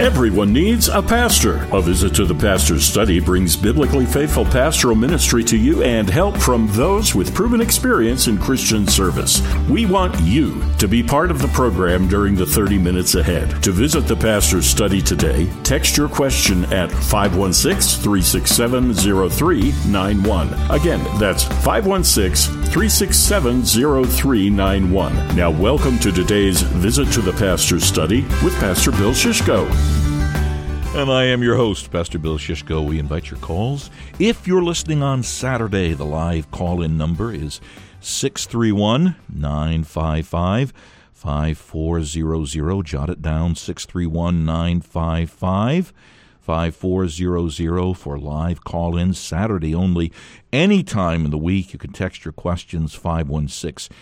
Everyone needs a pastor. A visit to the pastor's study brings biblically faithful pastoral ministry to you and help from those with proven experience in Christian service. We want you to be part of the program during the 30 minutes ahead. To visit the pastor's study today, text your question at 516 367 0391. Again, that's 516 367 0391. Now, welcome to today's visit to the pastor's study with Pastor Bill Shishko. And I am your host, Pastor Bill Shishko. We invite your calls. If you're listening on Saturday, the live call in number is 631 955 5400. Jot it down 631 955 5400 for live call in Saturday only. Any time in the week, you can text your questions 516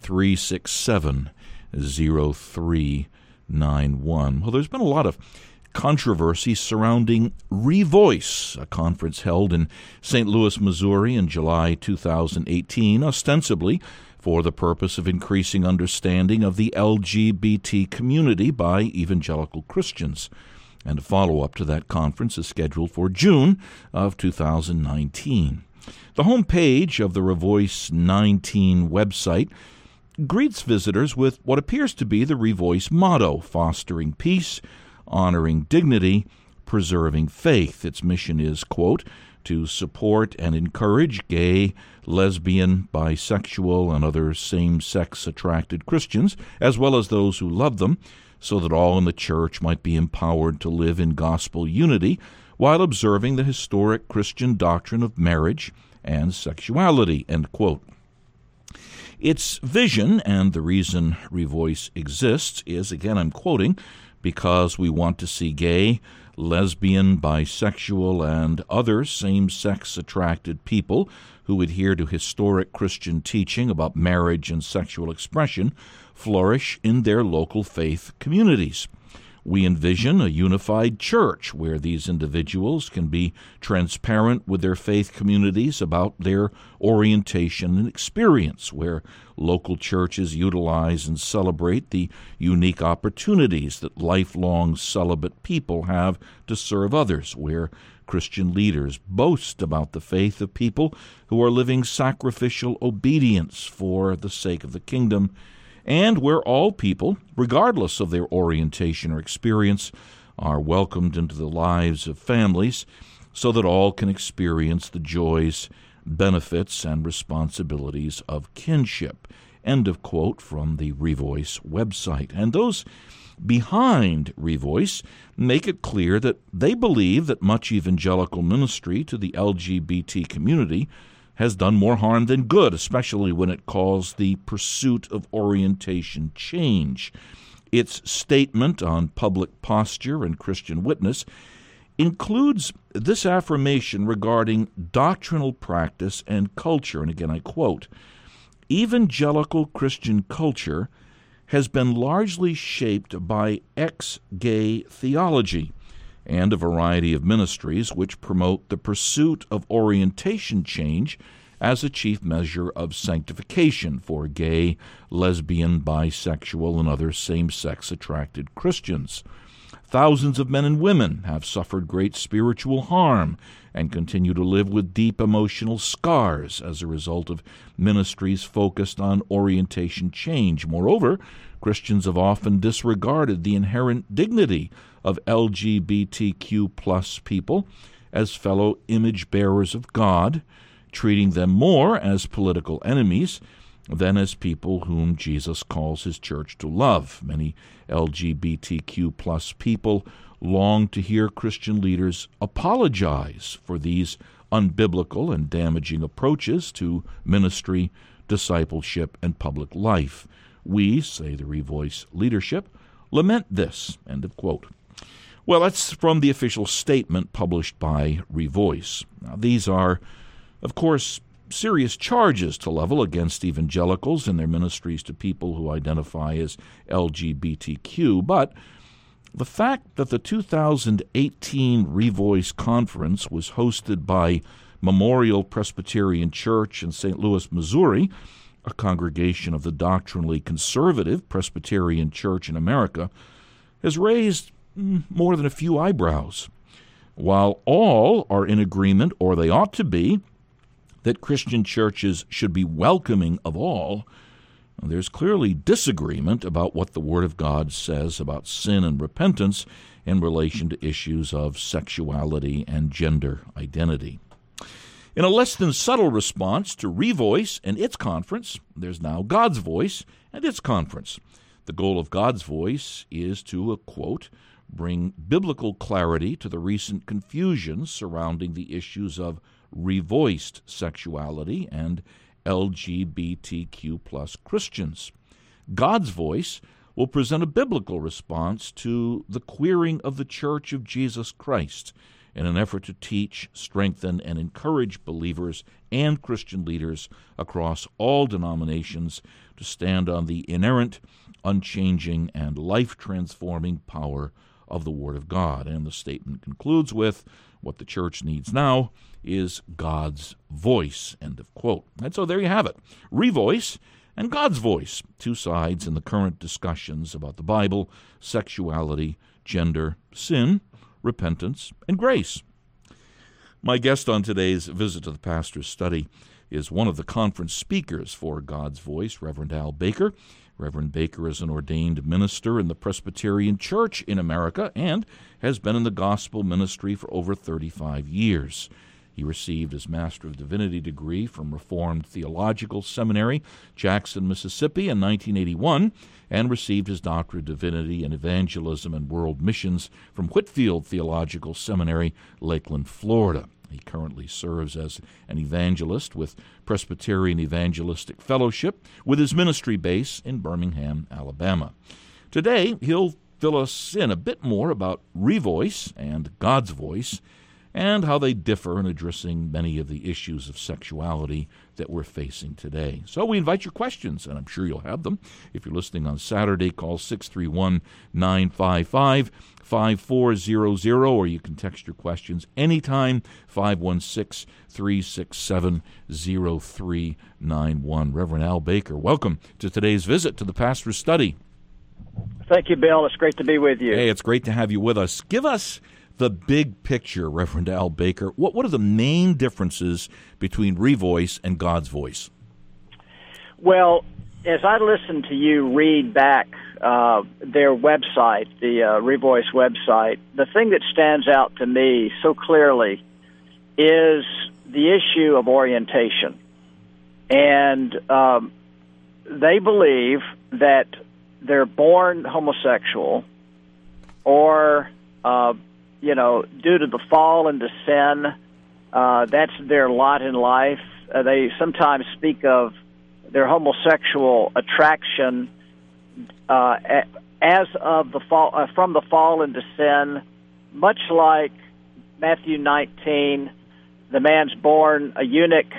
367 0391. Well, there's been a lot of controversy surrounding Revoice, a conference held in St. Louis, Missouri in July 2018, ostensibly for the purpose of increasing understanding of the LGBT community by evangelical Christians. And a follow up to that conference is scheduled for June of 2019. The homepage of the Revoice 19 website greets visitors with what appears to be the Revoice motto fostering peace honoring dignity, preserving faith. Its mission is, quote, to support and encourage gay, lesbian, bisexual, and other same sex attracted Christians, as well as those who love them, so that all in the church might be empowered to live in gospel unity while observing the historic Christian doctrine of marriage and sexuality. Its vision and the reason Revoice exists is, again, I'm quoting, because we want to see gay, lesbian, bisexual, and other same sex attracted people who adhere to historic Christian teaching about marriage and sexual expression flourish in their local faith communities. We envision a unified church where these individuals can be transparent with their faith communities about their orientation and experience, where local churches utilize and celebrate the unique opportunities that lifelong celibate people have to serve others, where Christian leaders boast about the faith of people who are living sacrificial obedience for the sake of the kingdom and where all people, regardless of their orientation or experience, are welcomed into the lives of families so that all can experience the joys, benefits, and responsibilities of kinship. End of quote from the Revoice website. And those behind Revoice make it clear that they believe that much evangelical ministry to the LGBT community has done more harm than good, especially when it calls the pursuit of orientation change. Its statement on public posture and Christian witness includes this affirmation regarding doctrinal practice and culture. And again, I quote Evangelical Christian culture has been largely shaped by ex gay theology and a variety of ministries which promote the pursuit of orientation change as a chief measure of sanctification for gay, lesbian, bisexual, and other same sex attracted Christians. Thousands of men and women have suffered great spiritual harm and continue to live with deep emotional scars as a result of ministries focused on orientation change. Moreover, Christians have often disregarded the inherent dignity of LGBTQ plus people as fellow image bearers of God, treating them more as political enemies than as people whom Jesus calls his church to love. Many LGBTQ plus people long to hear Christian leaders apologize for these unbiblical and damaging approaches to ministry, discipleship, and public life. We, say the Revoice leadership, lament this. End of quote. Well, that's from the official statement published by Revoice. Now, these are, of course, serious charges to level against evangelicals and their ministries to people who identify as LGBTQ, but the fact that the 2018 Revoice Conference was hosted by Memorial Presbyterian Church in St. Louis, Missouri, a congregation of the doctrinally conservative Presbyterian Church in America, has raised more than a few eyebrows. While all are in agreement, or they ought to be, that Christian churches should be welcoming of all, there's clearly disagreement about what the Word of God says about sin and repentance in relation to issues of sexuality and gender identity. In a less than subtle response to Revoice and its conference, there's now God's Voice and its conference. The goal of God's Voice is to, uh, quote, bring biblical clarity to the recent confusion surrounding the issues of revoiced sexuality and LGBTQ plus Christians. God's voice will present a biblical response to the queering of the Church of Jesus Christ in an effort to teach, strengthen, and encourage believers and Christian leaders across all denominations to stand on the inerrant, unchanging, and life transforming power of the Word of God. And the statement concludes with what the church needs now is God's voice. End of quote. And so there you have it. Revoice and God's voice, two sides in the current discussions about the Bible, sexuality, gender, sin, repentance, and grace. My guest on today's visit to the pastor's study is one of the conference speakers for God's Voice, Reverend Al Baker. Reverend Baker is an ordained minister in the Presbyterian Church in America and has been in the gospel ministry for over 35 years. He received his Master of Divinity degree from Reformed Theological Seminary, Jackson, Mississippi, in 1981, and received his Doctor of Divinity in Evangelism and World Missions from Whitefield Theological Seminary, Lakeland, Florida. He currently serves as an evangelist with Presbyterian Evangelistic Fellowship, with his ministry base in Birmingham, Alabama. Today, he'll fill us in a bit more about Revoice and God's Voice and how they differ in addressing many of the issues of sexuality that we're facing today. So we invite your questions, and I'm sure you'll have them. If you're listening on Saturday, call 631 955 5400, or you can text your questions anytime 516 367 0391. Reverend Al Baker, welcome to today's visit to the Pastor's Study. Thank you, Bill. It's great to be with you. Hey, it's great to have you with us. Give us the big picture, Reverend Al Baker. What what are the main differences between Revoice and God's voice? Well, as I listen to you read back uh, their website, the uh, Revoice website, the thing that stands out to me so clearly is the issue of orientation, and um, they believe that they're born homosexual or uh, you know, due to the fall into sin, uh, that's their lot in life. Uh, they sometimes speak of their homosexual attraction uh, as of the fall uh, from the fall into sin, much like Matthew 19, the man's born a eunuch,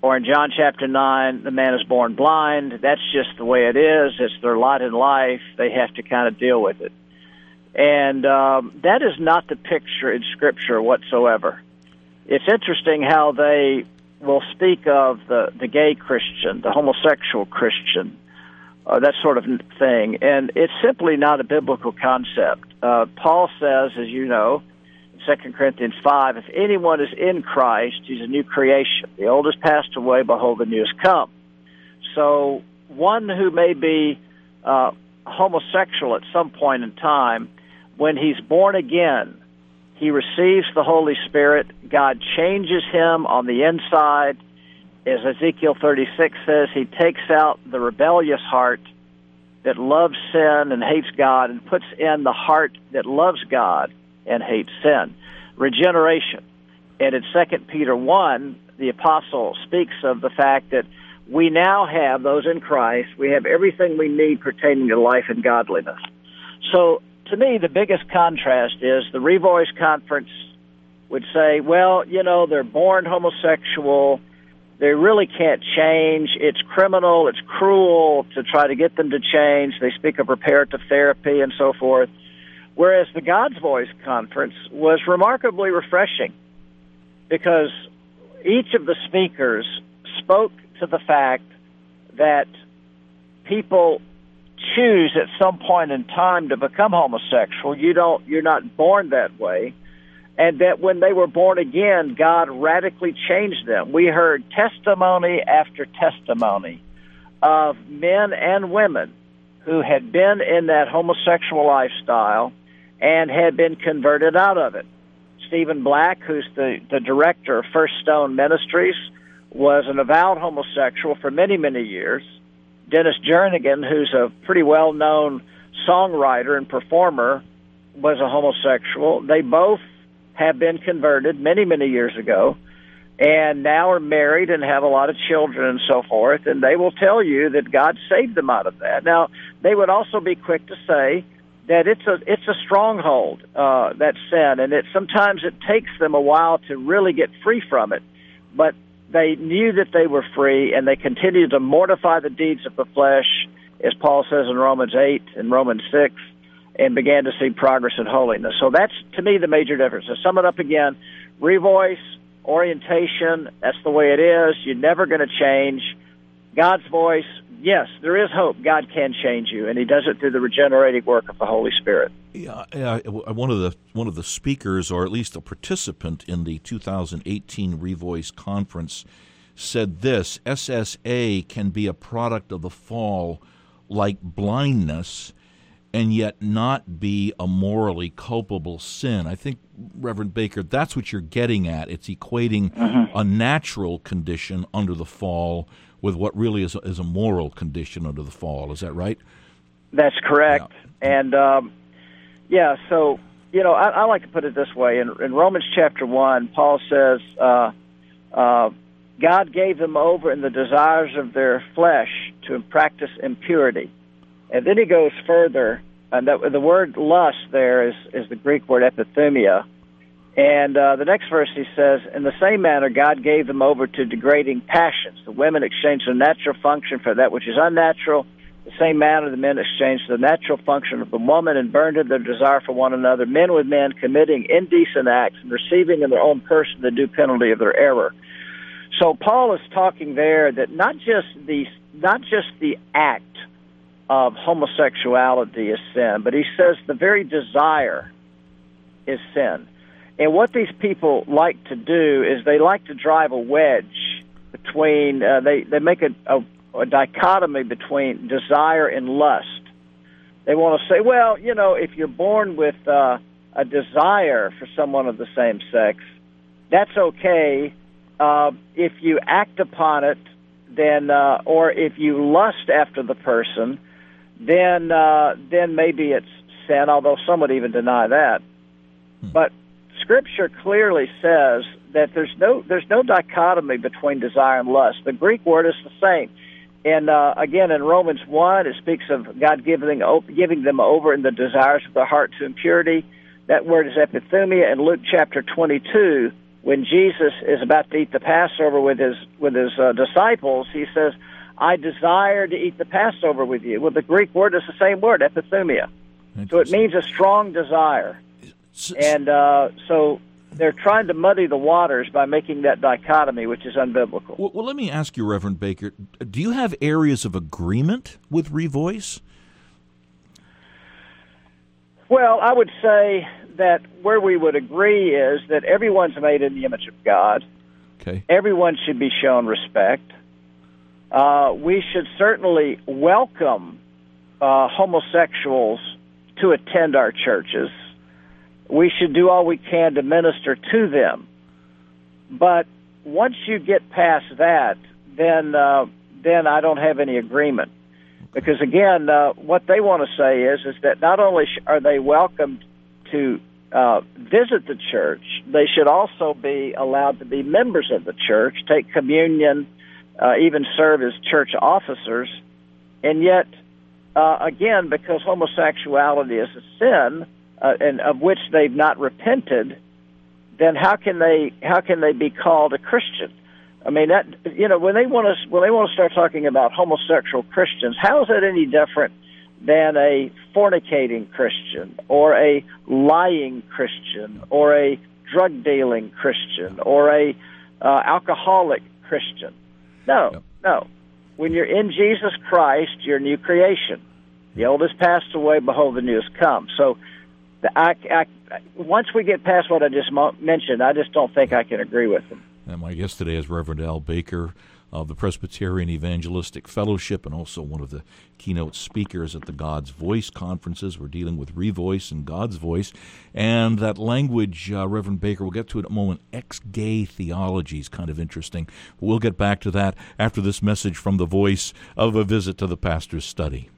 or in John chapter 9, the man is born blind. That's just the way it is. It's their lot in life. They have to kind of deal with it. And um, that is not the picture in Scripture whatsoever. It's interesting how they will speak of the, the gay Christian, the homosexual Christian, uh, that sort of thing. And it's simply not a biblical concept. Uh, Paul says, as you know, 2 Corinthians 5, if anyone is in Christ, he's a new creation. The old has passed away, behold, the new has come. So one who may be uh, homosexual at some point in time when he's born again, he receives the Holy Spirit. God changes him on the inside. As Ezekiel 36 says, he takes out the rebellious heart that loves sin and hates God and puts in the heart that loves God and hates sin. Regeneration. And in 2 Peter 1, the apostle speaks of the fact that we now have, those in Christ, we have everything we need pertaining to life and godliness. So to me, the biggest contrast is the Revoice Conference would say, well, you know, they're born homosexual. They really can't change. It's criminal. It's cruel to try to get them to change. They speak of reparative therapy and so forth. Whereas the God's Voice Conference was remarkably refreshing because each of the speakers spoke to the fact that people choose at some point in time to become homosexual. You don't. You're not born that way. And that when they were born again, God radically changed them. We heard testimony after testimony of men and women who had been in that homosexual lifestyle and had been converted out of it. Stephen Black, who's the, the director of First Stone Ministries, was an avowed homosexual for many, many years. Dennis Jernigan, who's a pretty well known songwriter and performer, was a homosexual. They both have been converted many, many years ago and now are married and have a lot of children and so forth. And they will tell you that God saved them out of that. Now, they would also be quick to say, that it's a it's a stronghold uh, that sin, and it sometimes it takes them a while to really get free from it. But they knew that they were free, and they continued to mortify the deeds of the flesh, as Paul says in Romans eight and Romans six, and began to see progress in holiness. So that's to me the major difference. To sum it up again, revoice, orientation. That's the way it is. You're never going to change. God's voice, yes, there is hope. God can change you, and He does it through the regenerating work of the Holy Spirit. Yeah, one of the one of the speakers, or at least a participant in the 2018 Revoice conference, said this: SSA can be a product of the fall, like blindness, and yet not be a morally culpable sin. I think, Reverend Baker, that's what you're getting at. It's equating mm-hmm. a natural condition under the fall with what really is a, is a moral condition under the fall. Is that right? That's correct. Yeah. And um, yeah, so you know, I, I like to put it this way: in, in Romans chapter one, Paul says, uh, uh, "God gave them over in the desires of their flesh to practice impurity," and then he goes further. And that, the word lust there is, is the Greek word epithumia, and uh, the next verse he says, In the same manner, God gave them over to degrading passions. The women exchanged their natural function for that which is unnatural. The same manner, the men exchanged the natural function of the woman and burned in their desire for one another, men with men committing indecent acts and receiving in their own person the due penalty of their error. So Paul is talking there that not just the not just the act of homosexuality is sin, but he says the very desire is sin. And what these people like to do is they like to drive a wedge between, uh, they, they make a, a, a dichotomy between desire and lust. They want to say, well, you know, if you're born with uh, a desire for someone of the same sex, that's okay. Uh, if you act upon it, then, uh, or if you lust after the person, then, uh, then maybe it's sin. Although some would even deny that. Hmm. But Scripture clearly says that there's no there's no dichotomy between desire and lust. The Greek word is the same. And uh, again, in Romans one, it speaks of God giving giving them over in the desires of the heart to impurity. That word is epithumia. In Luke chapter 22, when Jesus is about to eat the Passover with his with his uh, disciples, he says, "I desire to eat the Passover with you." Well, the Greek word is the same word, epithumia. So it means a strong desire and uh, so they're trying to muddy the waters by making that dichotomy, which is unbiblical. Well, well, let me ask you, Reverend Baker, do you have areas of agreement with Revoice? Well, I would say that where we would agree is that everyone's made in the image of God. Okay. Everyone should be shown respect. Uh, we should certainly welcome uh, homosexuals to attend our churches we should do all we can to minister to them. But once you get past that, then uh, then I don't have any agreement because again, uh, what they want to say is is that not only are they welcome to uh, visit the church, they should also be allowed to be members of the church, take communion, uh, even serve as church officers, and yet. Uh, again, because homosexuality is a sin, uh, and of which they've not repented, then how can they how can they be called a Christian? I mean that you know when they want to when they want to start talking about homosexual Christians, how is that any different than a fornicating Christian or a lying Christian or a drug dealing Christian or a uh, alcoholic Christian? No, no. When you're in Jesus Christ, you're a new creation. The old has passed away; behold, the new has come. So, I, I, once we get past what I just mentioned, I just don't think I can agree with them. And my guest today is Reverend Al Baker of the Presbyterian Evangelistic Fellowship and also one of the keynote speakers at the God's Voice conferences. We're dealing with Revoice and God's Voice. And that language, uh, Reverend Baker, we'll get to it in a moment. Ex gay theology is kind of interesting. We'll get back to that after this message from the voice of a visit to the pastor's study.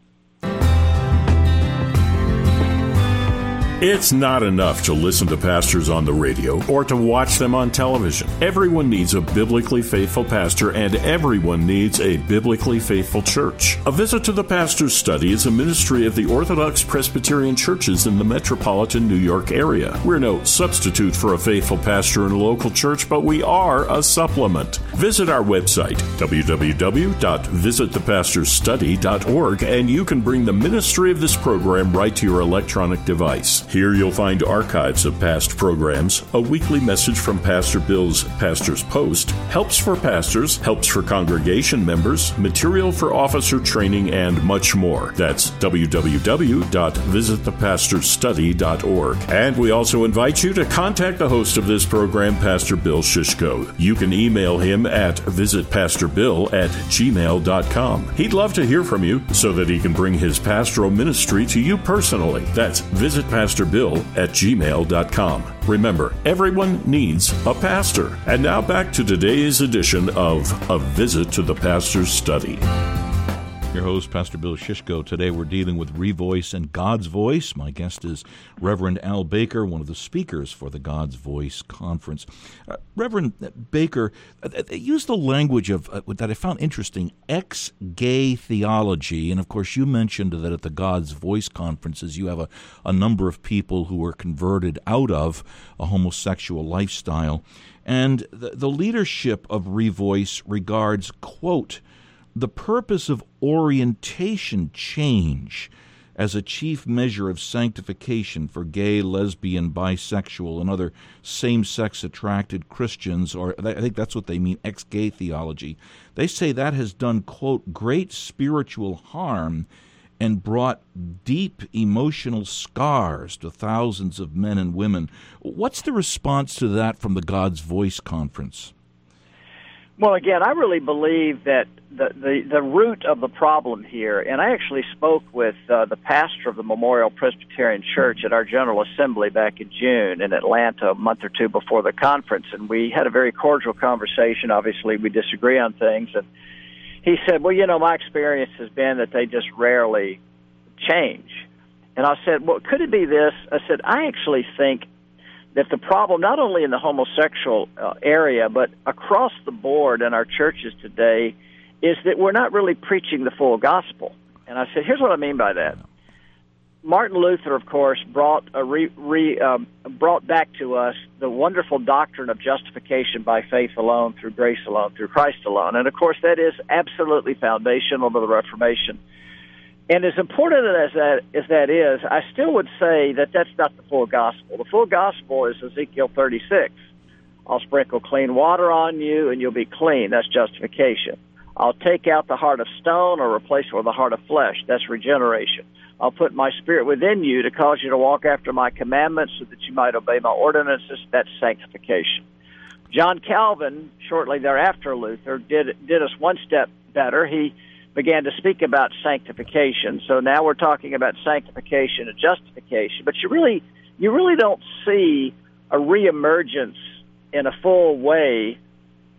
It's not enough to listen to pastors on the radio or to watch them on television. Everyone needs a biblically faithful pastor, and everyone needs a biblically faithful church. A visit to the pastor's study is a ministry of the Orthodox Presbyterian churches in the metropolitan New York area. We're no substitute for a faithful pastor in a local church, but we are a supplement. Visit our website, www.visitthepastorsstudy.org, and you can bring the ministry of this program right to your electronic device. Here you'll find archives of past programs, a weekly message from Pastor Bill's Pastor's Post, helps for pastors, helps for congregation members, material for officer training, and much more. That's www.visitthepastorsstudy.org. And we also invite you to contact the host of this program, Pastor Bill Shishko. You can email him at visitpastorbill at gmail.com. He'd love to hear from you so that he can bring his pastoral ministry to you personally. That's Visit pastorbill at gmail.com. Remember, everyone needs a pastor. And now back to today's edition of A Visit to the Pastor's Study. Your host, Pastor Bill Shishko. Today we're dealing with Revoice and God's Voice. My guest is Reverend Al Baker, one of the speakers for the God's Voice conference. Uh, Reverend Baker uh, uh used the language of uh, that I found interesting, ex-gay theology, and of course you mentioned that at the God's Voice conferences you have a, a number of people who were converted out of a homosexual lifestyle, and the, the leadership of Revoice regards quote the purpose of orientation change as a chief measure of sanctification for gay, lesbian, bisexual, and other same sex attracted Christians, or I think that's what they mean, ex gay theology. They say that has done, quote, great spiritual harm and brought deep emotional scars to thousands of men and women. What's the response to that from the God's Voice Conference? Well, again, I really believe that the, the, the root of the problem here, and I actually spoke with uh, the pastor of the Memorial Presbyterian Church at our General Assembly back in June in Atlanta a month or two before the conference, and we had a very cordial conversation. Obviously, we disagree on things, and he said, Well, you know, my experience has been that they just rarely change. And I said, Well, could it be this? I said, I actually think that the problem, not only in the homosexual uh, area, but across the board in our churches today, is that we're not really preaching the full gospel. And I said, here's what I mean by that. Martin Luther, of course, brought a re, re, um, brought back to us the wonderful doctrine of justification by faith alone, through grace alone, through Christ alone, and of course that is absolutely foundational to the Reformation. And as important as that as that is, I still would say that that's not the full gospel. The full gospel is Ezekiel 36. I'll sprinkle clean water on you, and you'll be clean. That's justification. I'll take out the heart of stone or replace it with a heart of flesh. That's regeneration. I'll put my spirit within you to cause you to walk after my commandments so that you might obey my ordinances. That's sanctification. John Calvin, shortly thereafter Luther, did did us one step better. He began to speak about sanctification. So now we're talking about sanctification and justification, but you really you really don't see a reemergence in a full way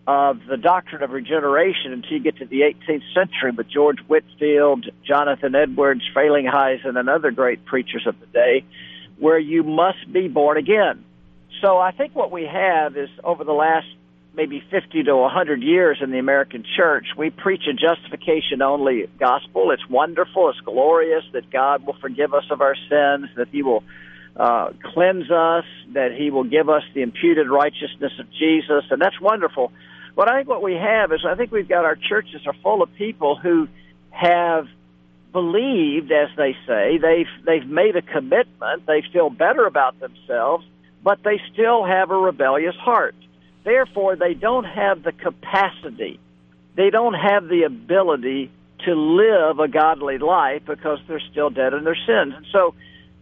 of the doctrine of regeneration until you get to the 18th century with George Whitefield, Jonathan Edwards, Frelinghuysen, and other great preachers of the day, where you must be born again. So I think what we have is over the last maybe 50 to 100 years in the American church, we preach a justification only gospel. It's wonderful, it's glorious that God will forgive us of our sins, that He will uh, cleanse us, that He will give us the imputed righteousness of Jesus, and that's wonderful. But I think what we have is I think we've got our churches are full of people who have believed, as they say, they've they've made a commitment, they feel better about themselves, but they still have a rebellious heart. Therefore, they don't have the capacity, they don't have the ability to live a godly life because they're still dead in their sins. And so,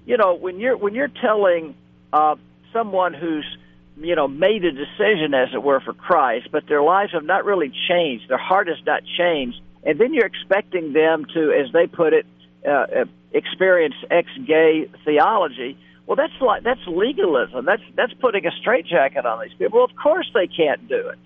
you know, when you're when you're telling uh, someone who's you know made a decision, as it were, for Christ, but their lives have not really changed, their heart has not changed, and then you're expecting them to, as they put it, uh, uh experience ex-gay theology. Well, that's like that's legalism. That's that's putting a straitjacket on these people. Well, of course they can't do it.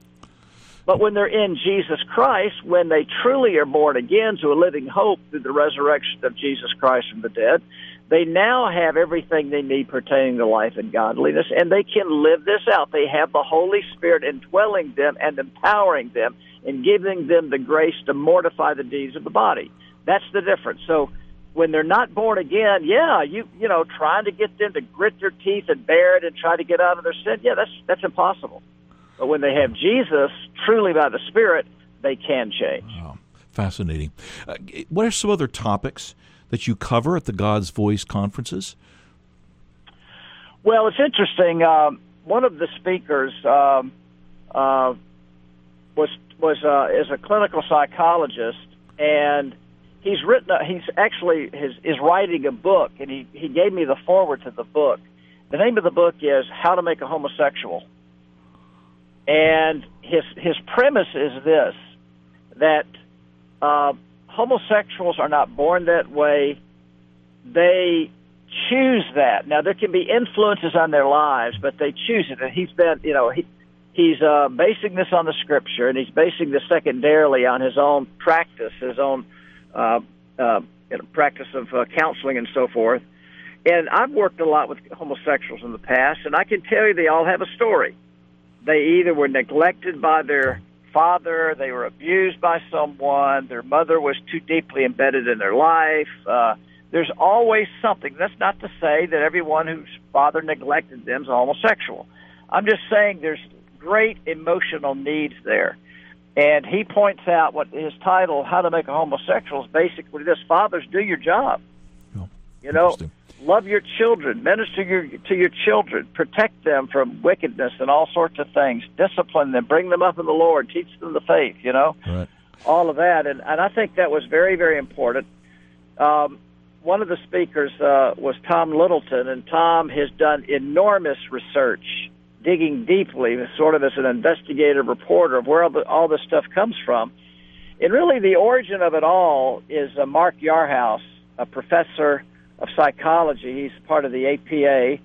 But when they're in Jesus Christ, when they truly are born again to a living hope through the resurrection of Jesus Christ from the dead, they now have everything they need pertaining to life and godliness, and they can live this out. They have the Holy Spirit indwelling them and empowering them and giving them the grace to mortify the deeds of the body. That's the difference. So when they're not born again, yeah, you you know, trying to get them to grit their teeth and bear it and try to get out of their sin, yeah, that's that's impossible. But when they have Jesus, truly by the Spirit, they can change. Wow. Fascinating. Uh, what are some other topics that you cover at the God's Voice conferences? Well, it's interesting. Um, one of the speakers um, uh, was was uh, is a clinical psychologist, and he's written. A, he's actually his, is writing a book, and he he gave me the forward to the book. The name of the book is How to Make a Homosexual. And his his premise is this: that uh, homosexuals are not born that way; they choose that. Now there can be influences on their lives, but they choose it. And he's been, you know, he he's uh, basing this on the scripture, and he's basing this secondarily on his own practice, his own uh, uh, practice of uh, counseling and so forth. And I've worked a lot with homosexuals in the past, and I can tell you they all have a story they either were neglected by their father, they were abused by someone, their mother was too deeply embedded in their life. Uh, there's always something. That's not to say that everyone whose father neglected them is homosexual. I'm just saying there's great emotional needs there. And he points out what his title, How to Make a Homosexual, is basically this Fathers, do your job. Oh, you know, love your children, minister your, to your children, protect them from wickedness and all sorts of things, discipline them, bring them up in the Lord, teach them the faith, you know, right. all of that. And, and I think that was very, very important. Um, one of the speakers uh, was Tom Littleton, and Tom has done enormous research, digging deeply, sort of as an investigative reporter of where all, the, all this stuff comes from. And really, the origin of it all is uh, Mark Yarhouse, a professor of psychology. He's part of the APA,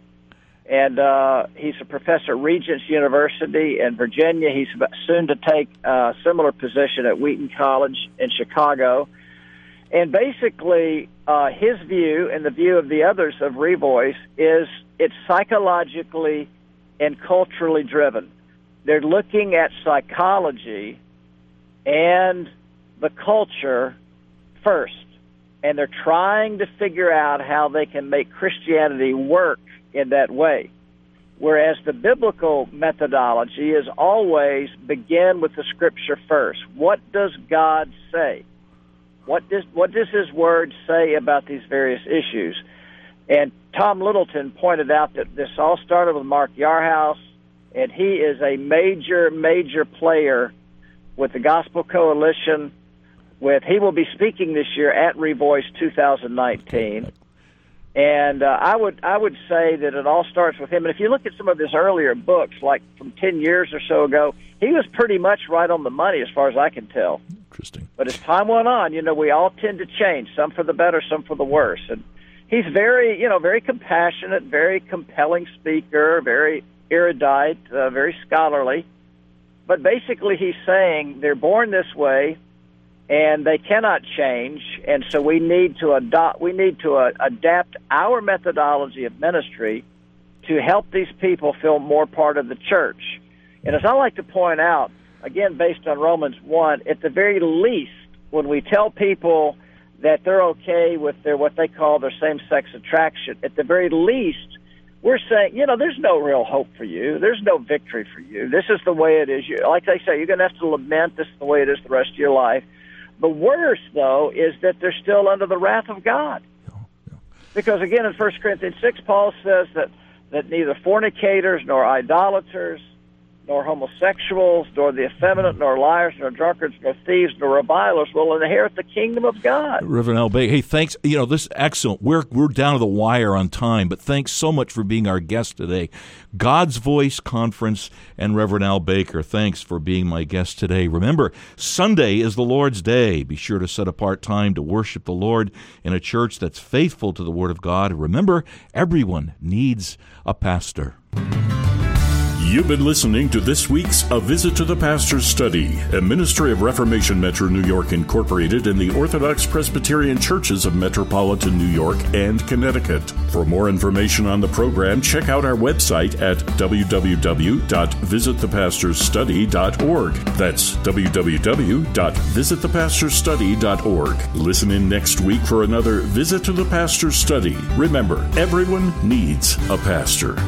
and uh, he's a professor at Regents University in Virginia. He's soon to take a similar position at Wheaton College in Chicago. And basically, uh, his view and the view of the others of Revoice is it's psychologically and culturally driven. They're looking at psychology and the culture first and they're trying to figure out how they can make Christianity work in that way. Whereas the biblical methodology is always begin with the scripture first. What does God say? What does what does His Word say about these various issues? And Tom Littleton pointed out that this all started with Mark Yarhouse, and he is a major, major player with the Gospel Coalition with he will be speaking this year at Revoice 2019. And uh, I would I would say that it all starts with him. And if you look at some of his earlier books, like from ten years or so ago, he was pretty much right on the money as far as I can tell. Interesting. But as time went on, you know, we all tend to change, some for the better, some for the worse. And he's very, you know, very compassionate, very compelling speaker, very erudite, uh, very scholarly. But basically, he's saying they're born this way and they cannot change. And so we need to adopt, we need to uh, adapt our methodology of ministry to help these people feel more part of the church. And as I like to point out, again, based on Romans 1, at the very least, when we tell people that they're okay with their what they call their same sex attraction, at the very least, we're saying, you know, there's no real hope for you. There's no victory for you. This is the way it is. You, like they say, you're going to have to lament this is the way it is the rest of your life. The worst, though, is that they're still under the wrath of God. Because again, in 1 Corinthians 6, Paul says that, that neither fornicators, nor idolaters, nor homosexuals, nor the effeminate, nor liars, nor drunkards, nor thieves, nor revilers will inherit the kingdom of God. Reverend Al Bay, hey, thanks. You know, this is excellent. We're we're down to the wire on time, but thanks so much for being our guest today. God's Voice Conference and Reverend Al Baker, thanks for being my guest today. Remember, Sunday is the Lord's Day. Be sure to set apart time to worship the Lord in a church that's faithful to the Word of God. Remember, everyone needs a pastor. You've been listening to this week's A Visit to the Pastor's Study, a ministry of Reformation Metro New York Incorporated in the Orthodox Presbyterian Churches of Metropolitan New York and Connecticut. For more information on the program, check out our website at www.visitthepastorsstudy.org. That's www.visitthepastorsstudy.org. Listen in next week for another Visit to the Pastor's Study. Remember, everyone needs a pastor.